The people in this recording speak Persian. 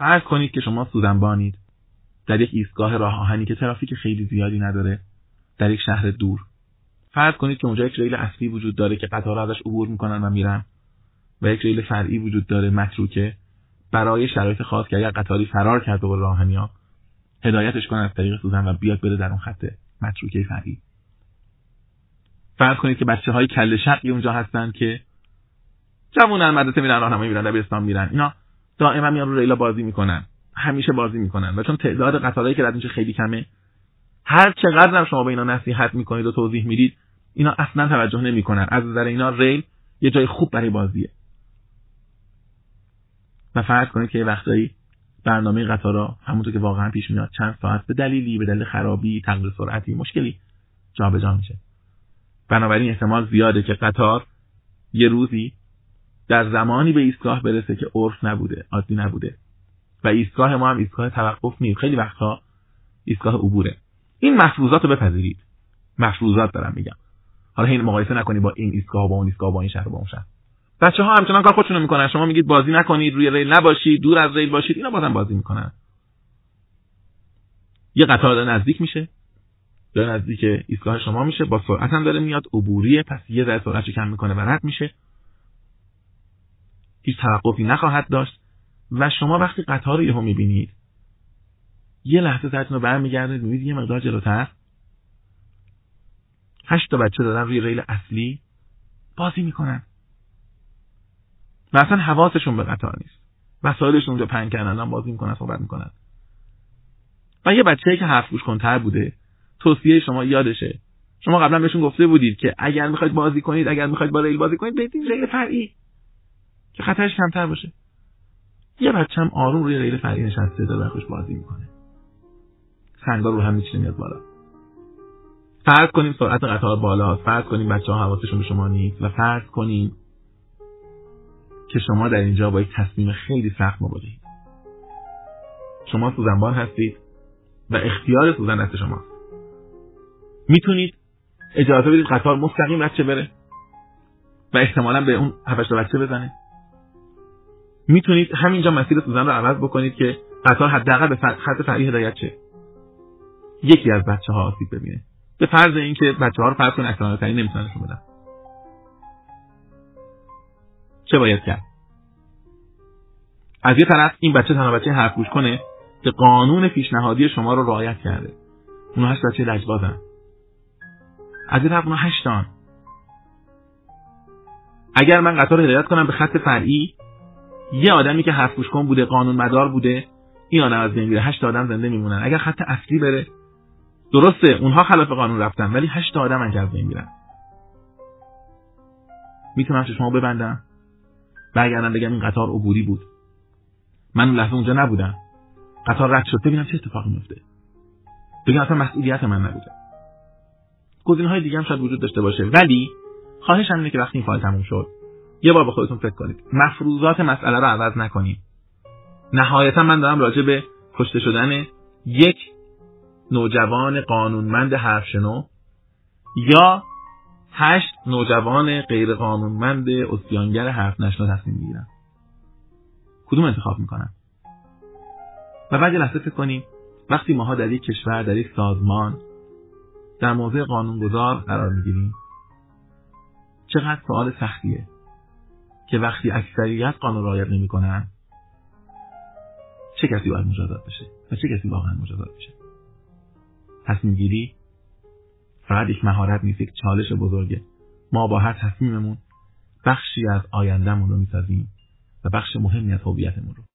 فرض کنید که شما سوزنبانید در یک ایستگاه راه آهنی که ترافیک خیلی زیادی نداره در یک شهر دور. فرض کنید که اونجا یک ریل اصلی وجود داره که قطارها ازش عبور می‌کنن و میرن و یک ریل فرعی وجود داره متروکه برای شرایط خاص که اگر قطاری فرار کرده به راهنی ها هدایتش کنن از طریق سوزن و بیاد بره در اون خط متروکه فرعی. فرض کنید که بچه های کل شقی اونجا هستن که جوونن مدرسه میرن راهنمایی میرن دبیرستان میرن اینا دائما میان رو ریلا بازی می‌کنن. همیشه بازی می‌کنن. و چون تعداد قطارهایی که رد میشه خیلی کمه هر چقدر هم شما به اینا نصیحت می‌کنید و توضیح می‌دید اینا اصلا توجه نمی‌کنن. از نظر اینا ریل یه جای خوب برای بازیه. و فرض کنید که یه وقتایی برنامه قطارا همونطور که واقعا پیش میاد چند ساعت به دلیلی به دلیل خرابی تغییر سرعتی مشکلی جابجا میشه. بنابراین احتمال زیاده که قطار یه روزی در زمانی به ایستگاه برسه که عرف نبوده عادی نبوده. و ایستگاه ما هم ایستگاه توقف نیست. خیلی وقتها ایستگاه عبوره. این مفروضات رو بپذیرید. مفروضات دارم میگم. حالا این مقایسه نکنید با این ایستگاه با اون ایستگاه با این شهر با اون شهر. بچه ها همچنان کار خودشونو می‌کنن. شما میگید بازی نکنید روی ریل نباشید دور از ریل باشید اینا بازم بازی می‌کنن. یه قطار داره نزدیک میشه. داره نزدیک ایستگاه شما میشه. با سرعت هم داره میاد. عبوریه. پس یه ذره سرعت کم می‌کنه و رد میشه. هیچ توقفی نخواهد داشت و شما وقتی قطار رو یهو می‌بینید یه لحظه سرتون رو برمیگردید می‌بینید یه مقدار جلوتر. هشت تا بچه دارن روی ریل اصلی بازی می‌کنن. و اصلا حواسشون به قطار نیست. وسایلشون اونجا پنگ کردن بازی می‌کنن صحبت می‌کنن. و یه بچه که حرف گوش کنتر بوده توصیه شما یادشه. شما قبلا بهشون گفته بودید که اگر می‌خواید بازی کنید اگر می‌خواید با ریل بازی کنید برید ریل فرعی. خطرش کمتر باشه. یه بچه هم آروم روی ریل فرعی نشسته داره خوش بازی می‌کنه. سنگا رو هم میچینه میاد بالا. فرض کنیم سرعت قطار بالا فرض کنیم بچه ها حواسشون به شما نیست و فرض کنیم که شما در اینجا با یک تصمیم خیلی سخت مواجهید. شما سوزنبان هستید و اختیار سوزن دست شماست می‌تونید اجازه بدید قطار مستقیم بچه بره و احتمالا به اون هفتش بچه بزنه. می‌تونید همینجا مسیر سوزن رو عوض بکنید که قطار حداقل به خط فرعی هدایت شه. یکی از بچه ها آسیب ببینه. به فرض اینکه بچه ها رو فرض کنید اکثر ترین نمی‌تونن نشون بدن. چه باید کرد؟ از یه طرف این بچه تنها بچه حرف گوش کنه که قانون پیشنهادی شما رو رعایت کرده. اونها هشت بچه لجبازن. از یه طرف اونها هشتان. اگر من قطار هدایت کنم به خط فرعی یه آدمی که حرف گوش کن بوده قانون مدار بوده این آدم از بین میره. هشت آدم زنده میمونن. اگر خط اصلی بره درسته اونها خلاف قانون رفتن ولی هشت آدم از بین میرن. می‌تونم شما ببندم؟ برگردم بگم این قطار عبوری بود. من اون لحظه اونجا نبودم. قطار رد شد. ببینم چه اتفاقی میفته بگم اصلا مسئولیت من نبوده. گزینه های دیگه هم شاید وجود داشته باشه. ولی خواهشم اینه که وقتی این فایل تموم شد یه بار به خودتون فکر کنید. مفروضات مسئله رو عوض نکنید. نهایتا من دارم راجع به کشته شدن یک نوجوان قانونمند حرفشنو یا هشت نوجوان غیر قانونمند اسیانگر حرف نشنو تصمیم می‌گیرن کدوم انتخاب می‌کنن و بعد لحظه فکر کنیم. وقتی ماها در یک کشور در یک سازمان در موضع قانونگذار قرار می‌گیریم چقدر سوال سختیه. که وقتی اکثریت قانون رعایت نمی‌کنن چه کسی باید مجازات بشه؟ و چه کسی واقعا مجازات بشه؟ تصمیم گیری فقط یک مهارت نیست یک چالش بزرگه. ما با هر تصمیممون بخشی از آیندهمون رو می‌سازیم و بخش مهمی از هویتمون رو.